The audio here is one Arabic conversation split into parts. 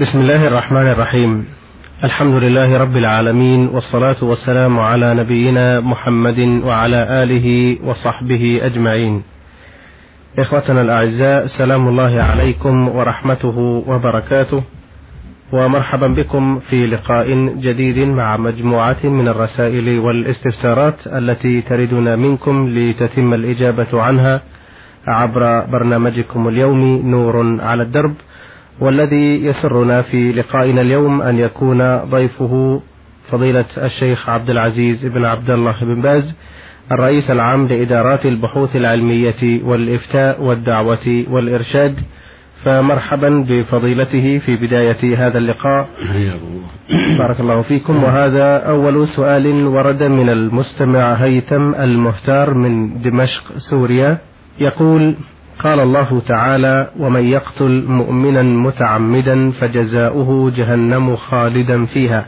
بسم الله الرحمن الرحيم الحمد لله رب العالمين والصلاة والسلام على نبينا محمد وعلى آله وصحبه أجمعين إخوتنا الأعزاء سلام الله عليكم ورحمته وبركاته ومرحبا بكم في لقاء جديد مع مجموعة من الرسائل والاستفسارات التي تردنا منكم لتتم الإجابة عنها عبر برنامجكم اليومي نور على الدرب والذي يسرنا في لقائنا اليوم أن يكون ضيفه فضيلة الشيخ عبد العزيز بن عبد الله بن باز الرئيس العام لإدارات البحوث العلمية والإفتاء والدعوة والإرشاد. فمرحبا بفضيلته في بداية هذا اللقاء. بارك الله فيكم. وهذا أول سؤال ورد من المستمع هيثم المختار من دمشق سوريا. يقول قال الله تعالى ومن يقتل مؤمنا متعمدا فجزاؤه جهنم خالدا فيها.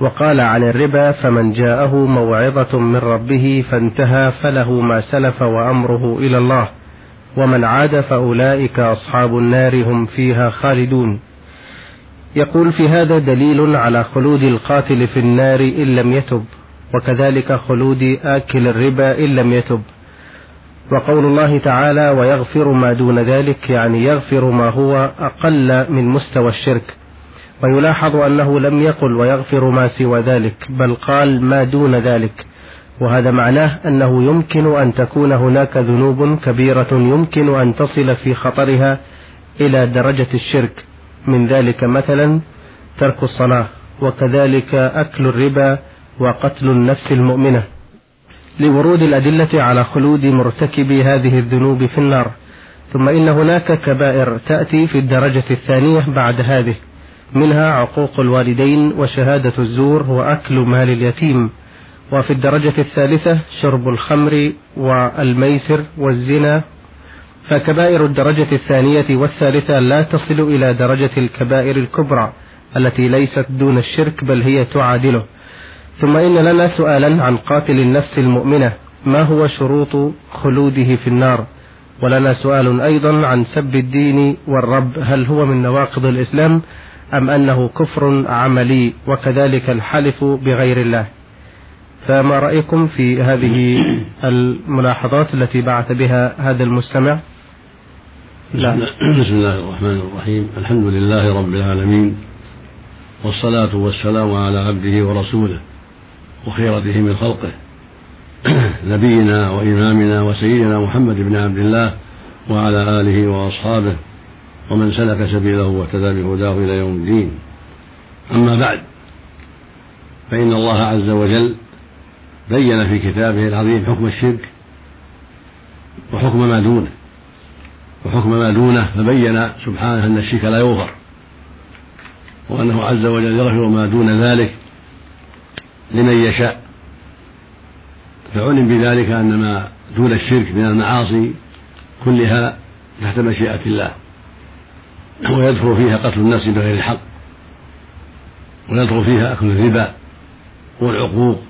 وقال عن الربا فمن جاءه موعظة من ربه فانتهى فله ما سلف وأمره إلى الله ومن عاد فأولئك أصحاب النار هم فيها خالدون. يقول في هذا دليل على خلود القاتل في النار إن لم يتب وكذلك خلود آكل الربا إن لم يتب. وقول الله تعالى ويغفر ما دون ذلك يعني يغفر ما هو أقل من مستوى الشرك. ويلاحظ أنه لم يقل ويغفر ما سوى ذلك بل قال ما دون ذلك. وهذا معناه أنه يمكن أن تكون هناك ذنوب كبيرة يمكن أن تصل في خطرها إلى درجة الشرك. من ذلك مثلا ترك الصلاة وكذلك أكل الربا وقتل النفس المؤمنة. لورود الأدلة على خلود مرتكب هذه الذنوب في النار. ثم إن هناك كبائر تأتي في الدرجة الثانية بعد هذه. منها عقوق الوالدين وشهادة الزور وأكل مال اليتيم. وفي الدرجة الثالثة شرب الخمر والميسر والزنا. فكبائر الدرجة الثانية والثالثة لا تصل إلى درجة الكبائر الكبرى التي ليست دون الشرك بل هي تعادله. ثم إن لنا سؤالا عن قاتل النفس المؤمنة. ما هو شروط خلوده في النار؟ ولنا سؤال أيضا عن سب الدين والرب. هل هو من نواقض الإسلام أم أنه كفر عملي وكذلك الحلف بغير الله؟ فما رأيكم في هذه الملاحظات التي بعث بها هذا المستمع؟ لا. بسم الله الرحمن الرحيم. الحمد لله رب العالمين والصلاة والسلام على عبده ورسوله. وخيرته من خلقه. نبينا وإمامنا وسيدنا محمد بن عبد الله وعلى آله وأصحابه ومن سلك سبيله واهتدى بهداه إلى يوم الدين. أما بعد فإن الله عز وجل بين في كتابه العظيم حكم الشرك وحكم ما دونه. وحكم ما دونه فبين سبحانه أن الشرك لا يغفر وأنه عز وجل يغفر ما دون ذلك لمن يشاء. فعلم بذلك أن ما دون الشرك من المعاصي كلها تحت مشيئة الله ويدخل فيها قتل النفس بغير الحق ويدخل فيها أكل الربا والعقوق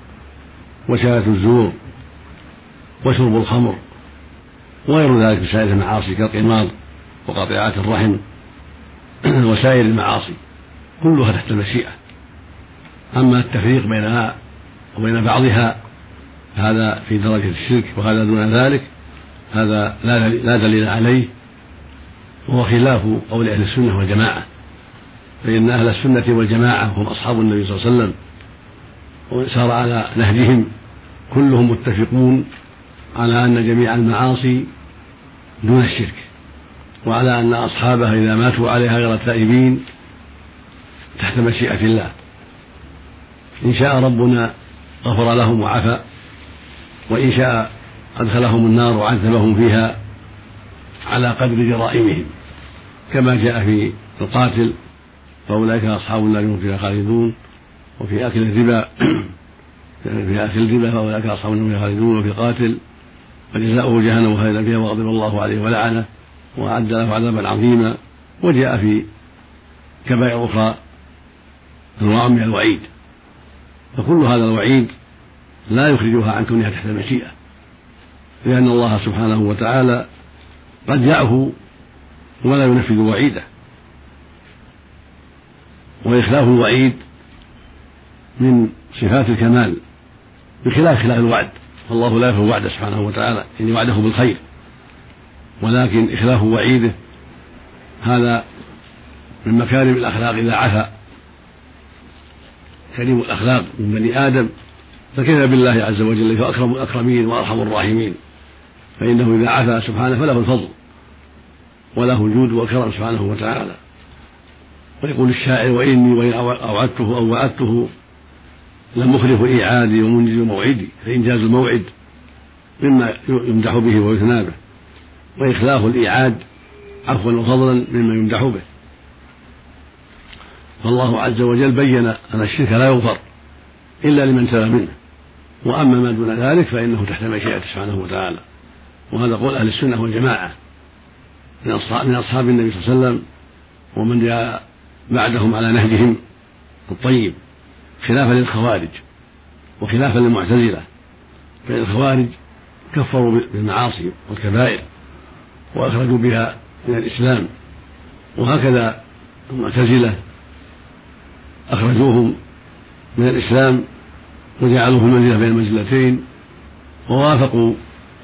وشهادة الزور وشرب الخمر وغير ذلك من سائر المعاصي كالقمار وقطيعات الرحم وسائر المعاصي كلها تحت المشيئة. أما التفريق بينها وبين بعضها هذا في درجة الشرك وهذا دون ذلك هذا لا دليل عليه وهو خلاف قول أهل السنة والجماعة فإن أهل السنة والجماعة هم أصحاب النبي صلى الله عليه وسلم وسار على نهجهم كلهم متفقون على أن جميع المعاصي دون الشرك وعلى أن أصحابها إذا ماتوا عليها غير التائبين تحت مشيئة الله. إن شاء ربنا غفر لهم وعفى وإن شاء أدخلهم النار وعذبهم فيها على قدر جرائمهم. كما جاء في القاتل فأولئك أصحاب النار هم فيها خالدون وفي أكل الربا في أكل الربا فأولئك أصحاب النار خالدون وفي القاتل فجزاؤه جهنم خالدا فيها وغضب الله عليه ولعنه وأعد له عذابا عظيما. وجاء في كبائر أخرى أنواع من الوعيد. فكل هذا الوعيد لا يخرجها عن كونها تحت المشيئة لأن الله سبحانه وتعالى قد يعفو ولا ينفذ وعيده. وإخلاف الوعيد من صفات الكمال بخلاف خلاف الوعد. فالله لا يخلف وعده سبحانه وتعالى يعني وعده بالخير. ولكن إخلاف وعيده هذا من مكارم الأخلاق إذا عفا كريم الأخلاق من بني آدم فكيف بالله عز وجل فأكرم الأكرمين وأرحم الراحمين. فإنه إذا عفا سبحانه فله الفضل وله الجود والكرم سبحانه وتعالى. ويقول الشاعر وإني وإن أوعدته أو وعدته لمخلف إيعادي ومنجز موعدي فإنجاز الموعد مما يمدح به ويثنى به. وإخلاف الإيعاد عفوا وفضلا مما يمدح به. فالله عز وجل بين أن الشرك لا يغفر إلا لمن تاب منه. وأما ما دون ذلك فإنه تحت مشيئته سبحانه وتعالى. وهذا قول أهل السنة والجماعة. من من أصحاب النبي صلى الله عليه وسلم ومن جاء بعدهم على نهجهم الطيب. خلافا للخوارج وخلافا للمعتزلة. فإن الخوارج كفروا بالمعاصي والكبائر وأخرجوا بها من الإسلام. وهكذا المعتزلة أخرجوهم من الإسلام وجعلوه في المنزلة بين المنزلتين ووافقوا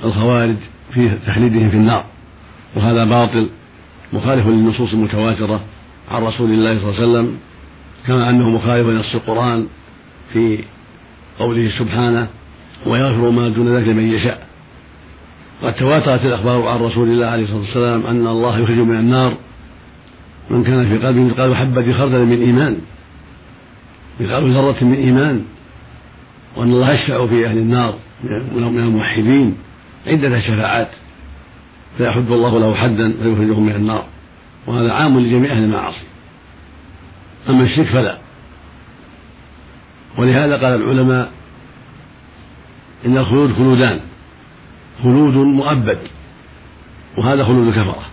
الخوارج في تحديدهم في النار. وهذا باطل مخالف للنصوص المتواترة عن رسول الله صلى الله عليه وسلم كما أنه مخالف لنص القرآن في قوله سبحانه ويغفر ما دون ذلك لمن يشاء قد تواترت الأخبار عن رسول الله عليه الصلاة والسلام أن الله يخرج من النار من كان في قلبه مثقال حبة خردل من إيمان. مثقال ذرة من إيمان وأن الله يشفع في أهل النار من الموحدين عدة شفاعات فيحد الله له حدا فيخرجهم من النار وهذا عام لجميع أهل المعاصي. أما الشرك فلا. ولهذا قال العلماء إن الخلود خلودان خلود مؤبد وهذا خلود الكفرة.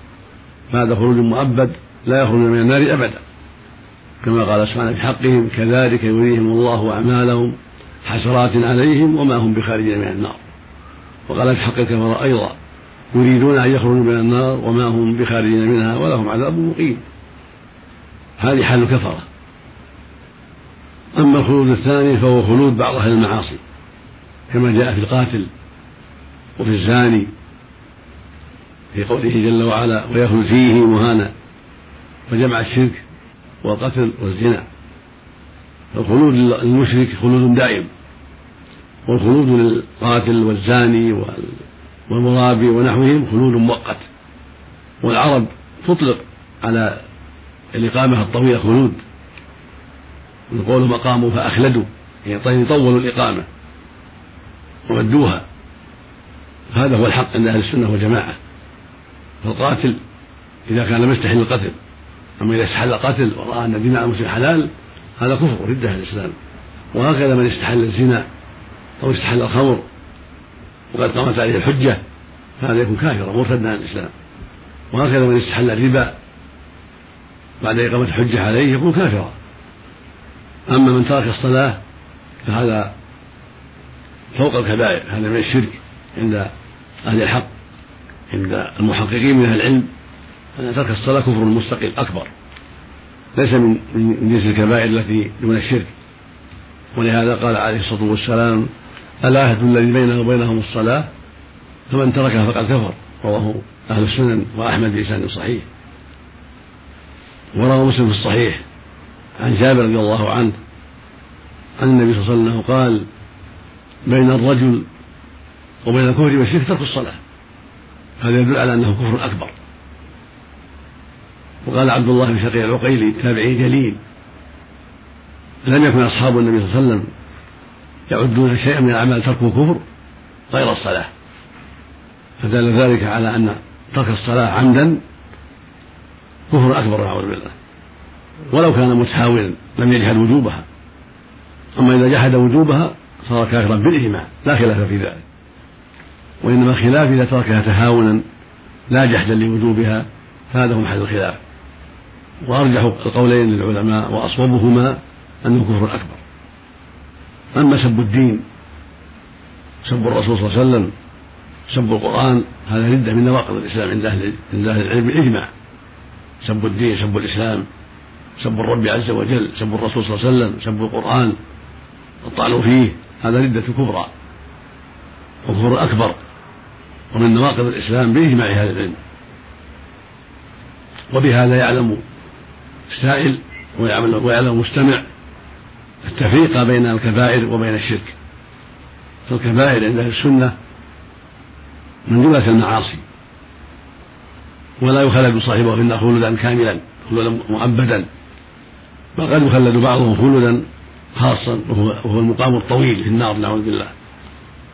فهذا خلود مؤبد لا يخرج من النار أبدا. كما قال سبحانه في حقهم كذلك يريهم الله أعمالهم حسرات عليهم وما هم بخارجين من النار. وقال في حق الكفرة أيضا يريدون أن يخرجوا من النار وما هم بخارجين منها ولهم عذاب مقيم. هذه حال الكفرة. أما الخلود الثاني فهو خلود بعض أهل المعاصي كما جاء في القاتل وفي الزاني في قوله جل وعلا ويخلد فيه مهانا وجمع الشرك والقتل والزنا. فالخلود للمشرك خلود دائم. والخلود للقاتل والزاني والمرابي ونحوهم خلود مؤقت. والعرب تطلق على الإقامة الطويلة خلود. يقول مقاموا فأخلدوا يعني طيب طولوا الإقامة ومدوها. هذا هو الحق عند أهل السنة والجماعة. فالقاتل إذا كان لم يستحل القتل أما إذا استحل القتل ورأى أن دماء المسلم حلال هذا كفر ردة الإسلام. وهكذا من استحل الزنا أو استحل الخمر وقد قامت عليه الحجة فهذا يكون كافرا مرتدا عن الإسلام. وهكذا من استحل الربا بعد إقامة الحجة عليه يكون كافرا. أما من ترك الصلاة فهذا فوق الكبائر هذا من الشرك عند أهل الحق عند المحققين من أهل العلم. أن ترك الصلاة كفر مستقل أكبر. ليس من جنس الكبائر التي دون الشرك. ولهذا قال عليه الصلاة والسلام العهد الذي بيننا وبينهم الصلاة؟ فمن تركها فقد كفر. رواه أهل السنن وأحمد بإسناد صحيح. وروى مسلم في الصحيح عن جابر رضي الله عنه عن النبي صلى الله عليه وسلم قال بين الرجل وبين الكفر والشرك ترك الصلاة. هذا يدل على أنه كفر أكبر. وقال عبد الله بن شقيق العقيلي تابعي جليل لم يكن أصحاب النبي صلى الله عليه وسلم يعدون شيئا من الأعمال تركه كفر غير الصلاة. فدل ذلك على أن ترك الصلاة عمدا كفر أكبر نعوذ بالله. ولو كان متحاولا لم يجحد وجوبها. أما إذا جحد وجوبها صار كافرا بالإجماع لا خلاف في ذلك. وإنما الخلاف إذا تركها تهاونا لا جحدا لوجوبها فهذا هو محل الخلاف. وأرجح القولين للعلماء وأصوبهما أنه كفر أكبر. أما سب الدين سب الرسول صلى الله عليه وسلم سب القرآن هذا ردة من نواقض الإسلام عند أهل عند أهل العلم بالإجماع سب الدين سب الإسلام سب الرب عز وجل سب الرسول صلى الله عليه وسلم سب القرآن الطعن فيه هذا ردة كبرى. وكفر أكبر. ومن نواقض الإسلام بإجماع أهل العلم. وبهذا يعلم السائل ويعلم المستمع التفريق بين الكبائر وبين الشرك. فالكبائر عند أهل السنة من جملة المعاصي. ولا يخلد صاحبه في النار خلدا كاملا خلدا مؤبدا. بل قد يخلد بعضهم خلدا خاصا وهو, وهو المقام الطويل في النار نعوذ بالله.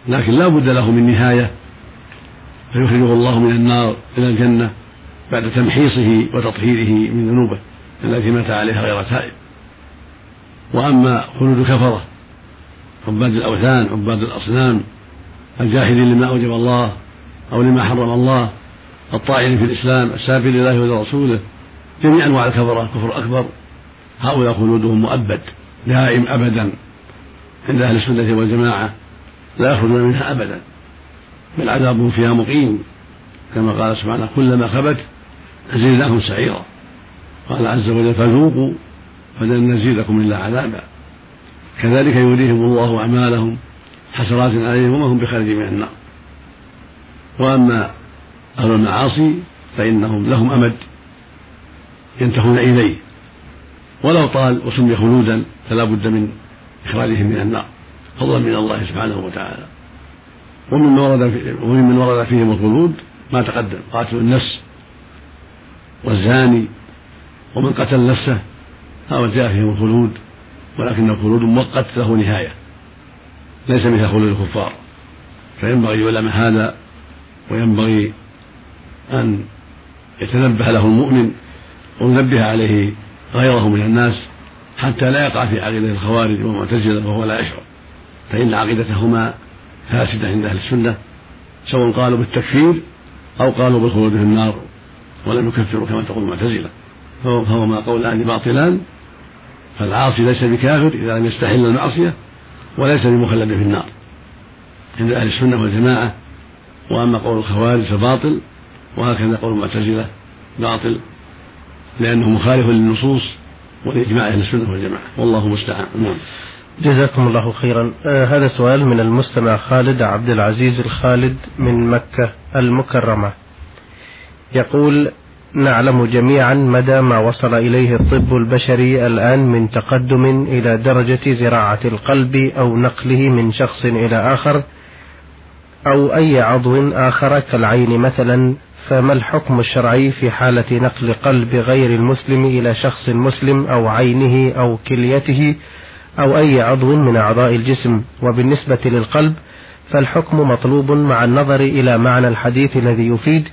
لكن لا بد له من نهاية فيخرجه الله من النار إلى الجنة بعد تمحيصه وتطهيره من ذنوبه. التي مات عليها غير تائب وأما خلود كفره عباد الأوثان عباد الأصنام الجاهلين لما أوجب الله أو لما حرم الله الطاعن في الإسلام السافل لله ولرسوله جميع أنواع الكفرة الكفر الاكبر هؤلاء خلودهم مؤبد دائم أبدا عند أهل السنة والجماعة لا يخرجون منها أبدا. بل عذابهم فيها مقيم كما قال سبحانه كلما خبت زدناهم سعيرا. قال عز وجل فذوقوا فلن نزيدكم إلا عذابا. كذلك يريهم الله أعمالهم حسرات عليهم وما هم بخارج من النار. وأما أهل المعاصي فإنهم لهم أمد ينتهون إليه. ولو طال وسمي خلودا فلا بد من إخراجهم من النار. فضلا من الله سبحانه وتعالى. ومن ورد وممن ورد فيهم الخلود ما تقدم. قاتل النفس والزاني ومن قتل نفسه هؤلاء جاء فيهم الخلود ولكن الخلود مؤقت له نهاية ليس مثل خلود الكفار. فينبغي يعلم هذا وينبغي أن يتنبه له المؤمن وينبه عليه غيره من الناس حتى لا يقع في عقيدة الخوارج والمعتزلة وهو لا يشعر. فإن عقيدتهما فاسدة عند أهل السنة سواء قالوا بالتكفير أو قالوا بالخلود في النار ولم يكفروا كما تقول المعتزلة. فهما قولان باطلان فالعاصي ليس بكافر إذا لم يستحل المعصية وليس بمخلد في النار. عند أهل السنة والجماعة وأما قول الخوارج فباطل وهكذا قول المعتزلة باطل لأنه مخالف للنصوص ولإجماع أهل السنة والجماعة. والله المستعان نعم. جزاكم الله خيرا. آه هذا سؤال من المستمع خالد عبد العزيز الخالد من مكة المكرمة. يقول نعلم جميعا مدى ما وصل إليه الطب البشري الآن من تقدم إلى درجة زراعة القلب أو نقله من شخص إلى آخر أو أي عضو آخر كالعين مثلا. فما الحكم الشرعي في حالة نقل قلب غير المسلم إلى شخص مسلم أو عينه أو كليته أو أي عضو من أعضاء الجسم؟ وبالنسبة للقلب فالحكم مطلوب مع النظر إلى معنى الحديث الذي يفيد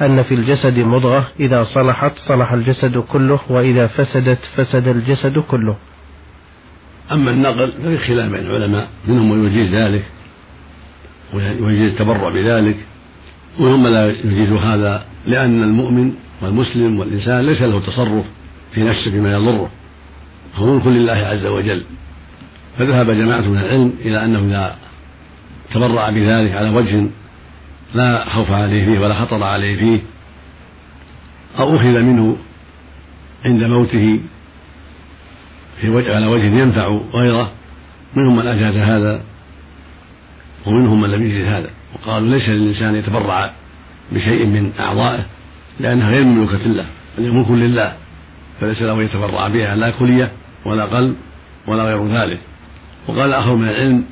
أن في الجسد مضغة إذا صلحت صلح الجسد كله وإذا فسدت فسد الجسد كله. أما النقل ففي خلاف بين العلماء منهم من يجيز ذلك ويجيز التبرع بذلك وهم لا يجيز هذا لأن المؤمن والمسلم والإنسان ليس له تصرف في نفسه بما يضره هو ملك لله عز وجل. فذهب جماعة من العلم إلى أنه إذا تبرع بذلك على وجه لا خوف عليه فيه ولا خطر عليه فيه. أو أخذ منه عند موته في وجه على وجه ينفع غيره. منهم من أجاز هذا ومنهم من لم يجز هذا. وقالوا ليس للإنسان يتبرع بشيء من أعضائه لأنها غير مملوكة له بل ملك لله. فليس له يتبرع بها لا كلية ولا قلب ولا غير ذلك. وقال آخر من العلم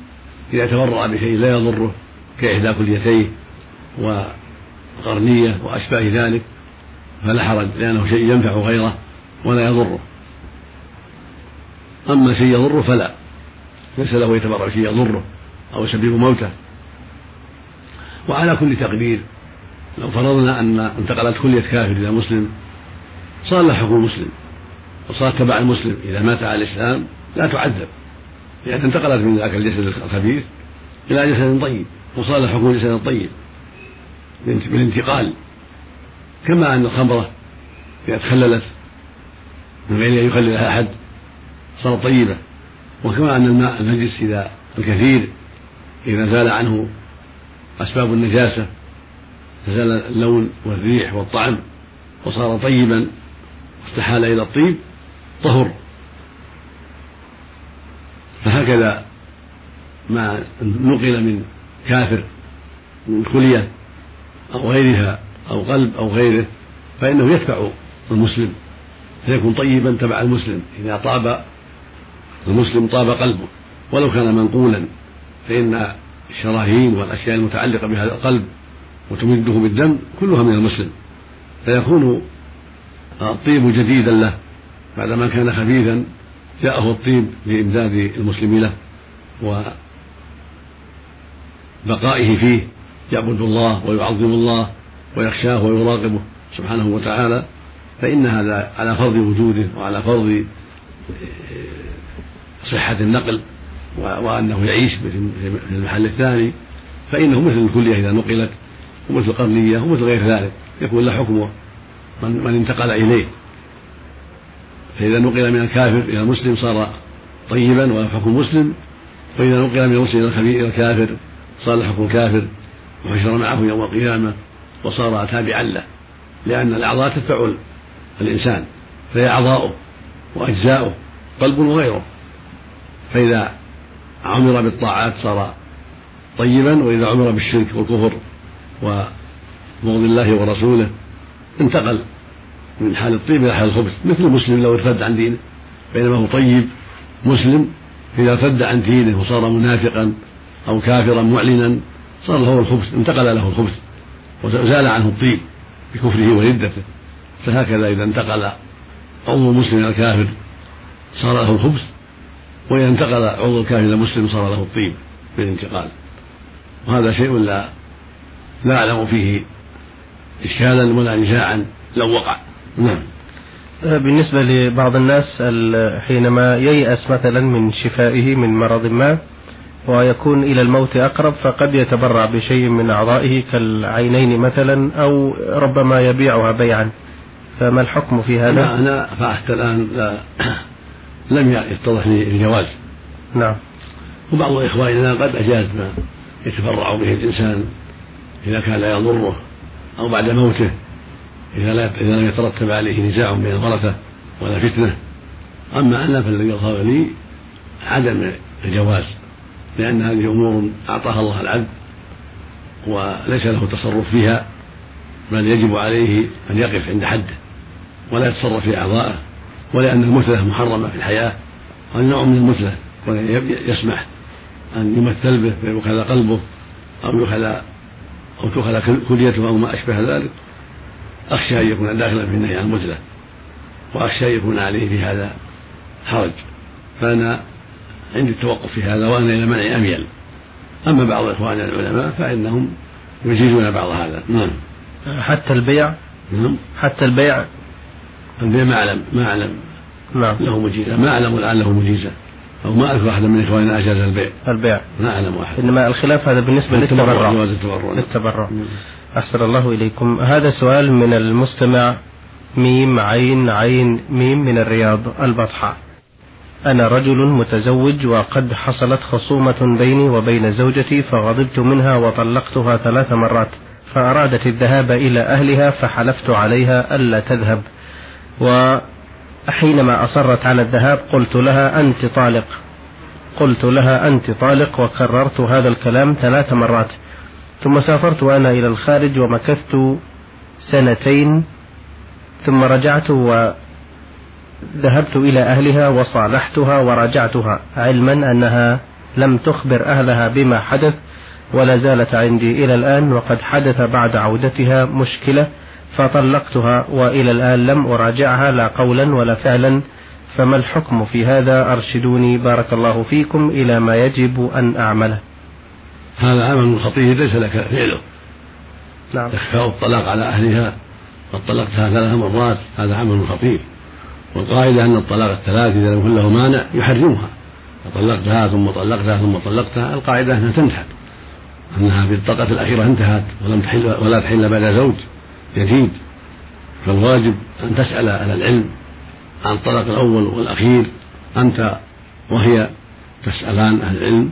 إذا تبرع بشيء لا يضره كإحدى كليتيه. وقرنية وأشباه ذلك فلا حرج لأنه شيء ينفع غيره ولا يضره. أما شيء يضره فلا ليس له يتبرع بشيء يضره أو يسبب موته. وعلى كل تقدير لو فرضنا أن انتقلت كلية كافر إلى مسلم صار له حكم مسلم وصار تبع المسلم إذا مات على الإسلام لا تعذب لأن انتقلت من ذاك الجسد الخبيث إلى جسد طيب وصار له حكم جسد طيب. بالانتقال. كما أن الخمرة إذا تخللت من غير أن يخللها أحد صارت طيبة. وكما أن الماء النجس إذا الكثير إذا زال عنه أسباب النجاسة زال اللون والريح والطعم وصار طيبا واستحال إلى الطيب طهر. فهكذا ما نقل من كافر من كلية أو غيرها أو قلب أو غيره فإنه يتبع المسلم فيكون طيبا تبع المسلم إذا طاب المسلم طاب قلبه. ولو كان منقولا فإن الشراهين والأشياء المتعلقة بهذا القلب وتمده بالدم كلها من المسلم. فيكون الطيب جديدا له. بعدما كان خبيثا جاءه الطيب لإمداد المسلم له وبقائه فيه. يعبد الله ويعظم الله ويخشاه ويراقبه سبحانه وتعالى فإن هذا على فرض وجوده وعلى فرض صحة النقل وأنه يعيش في المحل الثاني فإنه مثل الكلية إذا نقلت ومثل القرنية ومثل غير ذلك يكون له حكمه من, من انتقل إليه. فإذا نقل من الكافر إلى المسلم صار طيبا وله حكم مسلم وإذا نقل من المسلم إلى الكافر صار له حكم كافر. وحشر معه يوم القيامة وصار تابعا له لأن الأعضاء تتبع الإنسان فهي أعضاؤه وأجزاؤه قلب وغيره. فإذا عمر بالطاعات صار طيبا وإذا عمر بالشرك والكفر وبغض الله ورسوله انتقل من حال الطيب إلى حال الخبث. مثل المسلم لو ارتد عن دينه بينما هو طيب مسلم إذا ارتد عن دينه وصار منافقا أو كافرا معلنا صار له الخبث انتقل له الخبث وزال عنه الطيب بكفره وردته فهكذا إذا انتقل عضو المسلم إلى الكافر صار له الخبث وإذا انتقل عضو الكافر إلى المسلم صار له الطيب بالانتقال. وهذا شيء لا لا أعلم فيه إشكالا ولا نزاعا لو وقع. نعم. بالنسبة لبعض الناس حينما ييأس مثلا من شفائه من مرض ما ويكون إلى الموت أقرب فقد يتبرع بشيء من أعضائه كالعينين مثلا أو ربما يبيعها بيعا. فما الحكم في هذا؟ لا أنا فحتى الآن لا لم يتضح لي الجواز. نعم. وبعض إخواننا قد أجاز ما يتبرع به الإنسان إذا كان لا يضره أو بعد موته إذا لا إذا لم يترتب عليه نزاع بين الورثة ولا فتنة. أما أنا فالذي يظهر لي عدم الجواز. لأن هذه أمور أعطاها الله العبد وليس له تصرف فيها بل يجب عليه أن يقف عند حده ولا يتصرف في أعضائه ولأن المثلة محرمة في الحياة هذا نوع من المثلة يسمح أن يمثل به فيؤخذ قلبه أو يؤخذ أو تؤخذ كليته أو ما أشبه ذلك. أخشى أن يكون داخلا في النهي عن المثلة وأخشى أن يكون عليه في هذا حرج. فأنا عندي التوقف في هذا وأنا إلى منع أميل أما بعض إخواننا العلماء فإنهم يجيزون بعض هذا. نعم. حتى البيع؟ نعم. حتى البيع؟ البيع ما أعلم ما أعلم. نعم. له مجيزة. ما أعلم لعله مجيزة. أو ما أذكر أحدا من إخواننا أجاز البيع. البيع. ما أعلم واحد. إنما الخلاف هذا بالنسبة للتبرع. للتبرع للتبرع أحسن الله إليكم. هذا سؤال من المستمع. ميم عين عين ميم من الرياض البطحاء. أنا رجل متزوج وقد حصلت خصومة بيني وبين زوجتي فغضبت منها وطلقتها ثلاث مرات فأرادت الذهاب إلى أهلها فحلفت عليها ألا تذهب. وحينما أصرت على الذهاب قلت لها أنت طالق. قلت لها أنت طالق وكررت هذا الكلام ثلاث مرات. ثم سافرت أنا إلى الخارج ومكثت سنتين ثم رجعت وذهبت إلى أهلها وصالحتها ورجعتها علما أنها لم تخبر أهلها بما حدث ولا زالت عندي إلى الآن وقد حدث بعد عودتها مشكلة فطلقتها وإلى الآن لم أراجعها لا قولا ولا فعلا. فما الحكم في هذا؟ أرشدوني بارك الله فيكم إلى ما يجب أن أعمله. هذا عمل خطير ليس لك فعله. نعم. إخفاء الطلاق على أهلها قد طلقتها ثلاث مرات هذا عمل خطير. والقاعدة أن الطلاق الثلاث إذا لم يكن له مانع يحرمها. فطلقتها ثم طلقتها ثم طلقتها القاعدة أنها تنتهي. أنها في الطلقة الأخيرة انتهت ولم تحل ولا تحل بعد زوج يزيد. فالواجب أن تسأل أهل العلم عن الطلاق الأول والأخير. أنت وهي تسألان أهل العلم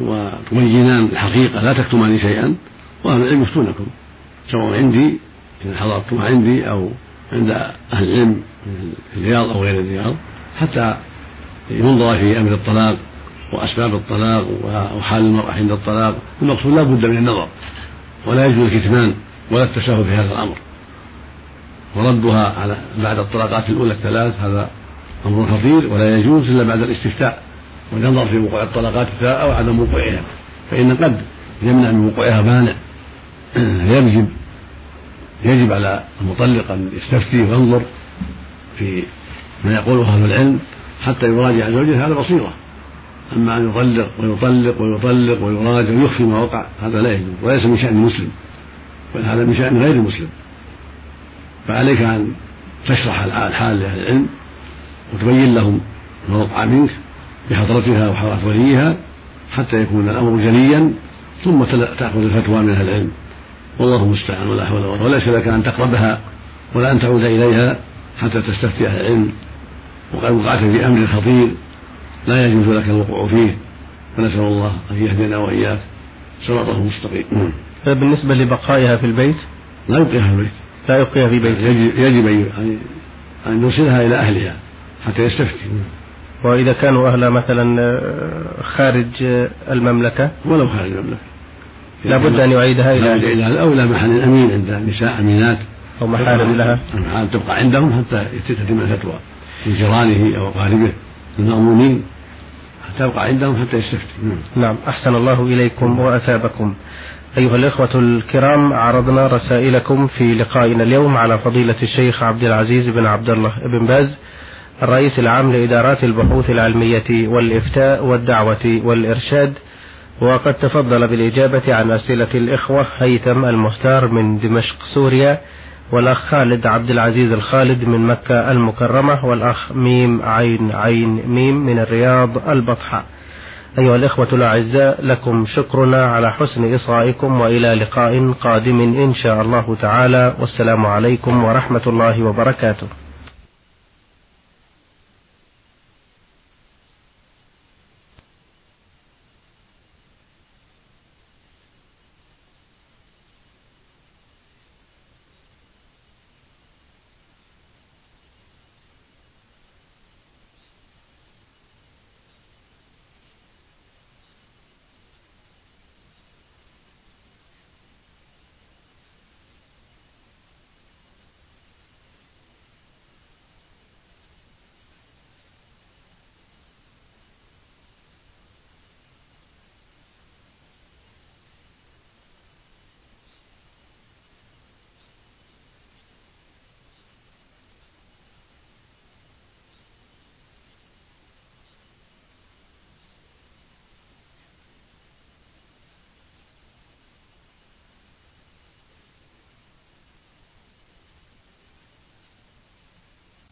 وتبينان الحقيقة لا تكتمان شيئا وأهل العلم يفتونكم. سواء عندي إذا حضرتم عندي أو عند أهل العلم في الرياض أو غير الرياض حتى ينظر في أمر الطلاق وأسباب الطلاق وحال المرأة عند الطلاق المقصود لا بد من النظر ولا يجوز الكتمان ولا التساهل في هذا الأمر. وردها على بعد الطلقات الأولى الثلاث هذا أمر خطير ولا يجوز إلا بعد الاستفتاء. والنظر في وقوع الثلاث أو عدم وقوعها فإن قد يمنع من وقوعها مانع. يجب يجب على المطلق أن يستفتي وينظر في ما يقوله أهل العلم حتى يراجع زوجته على بصيرة أما أن يطلق ويطلق ويطلق ويراجع ويخفي ما وقع هذا لا يجوز وليس من شأن المسلم بل هذا من شأن غير المسلم فعليك أن تشرح الحال لأهل العلم وتبين لهم ما وقع منك بحضرتها وحضرة وليها حتى يكون الأمر جليا ثم تأخذ الفتوى من أهل العلم. والله المستعان ولا حول ولا قوة. وليس لك أن تقربها ولا أن تعود إليها حتى تستفتي أهل العلم. وقد وقعت في أمر خطير لا يجوز لك الوقوع فيه. فنسأل الله أن يهدينا وإياك. صراطه المستقيم. بالنسبة لبقائها في البيت؟ لا يبقيها في البيت. لا يبقيها في بيته يجب, يجب أن يوصلها إلى أهلها حتى يستفتي. وإذا كانوا أهلها مثلا آه، خارج المملكة؟ ولو خارج المملكة. لابد أن يعيدها إلى أو إلى محل أمين عند نساء أمينات. أو محارم لها. المحارم تبقى عندهم حتى تتم الفتوى من جيرانه أو أقاربه المأمونين تبقى عندهم حتى يستفتي. نعم. نعم. أحسن الله إليكم وأثابكم. أيها الإخوة الكرام عرضنا رسائلكم في لقائنا اليوم على فضيلة الشيخ عبد العزيز بن عبد الله بن باز الرئيس العام لإدارات البحوث العلمية والإفتاء والدعوة والإرشاد وقد تفضل بالإجابة عن أسئلة الإخوة هيثم المختار من دمشق سوريا والأخ خالد عبد العزيز الخالد من مكة المكرمة والأخ ميم عين عين ميم من الرياض البطحاء أيها الإخوة الأعزاء لكم شكرنا على حسن إصغائكم وإلى لقاء قادم إن شاء الله تعالى والسلام عليكم ورحمة الله وبركاته.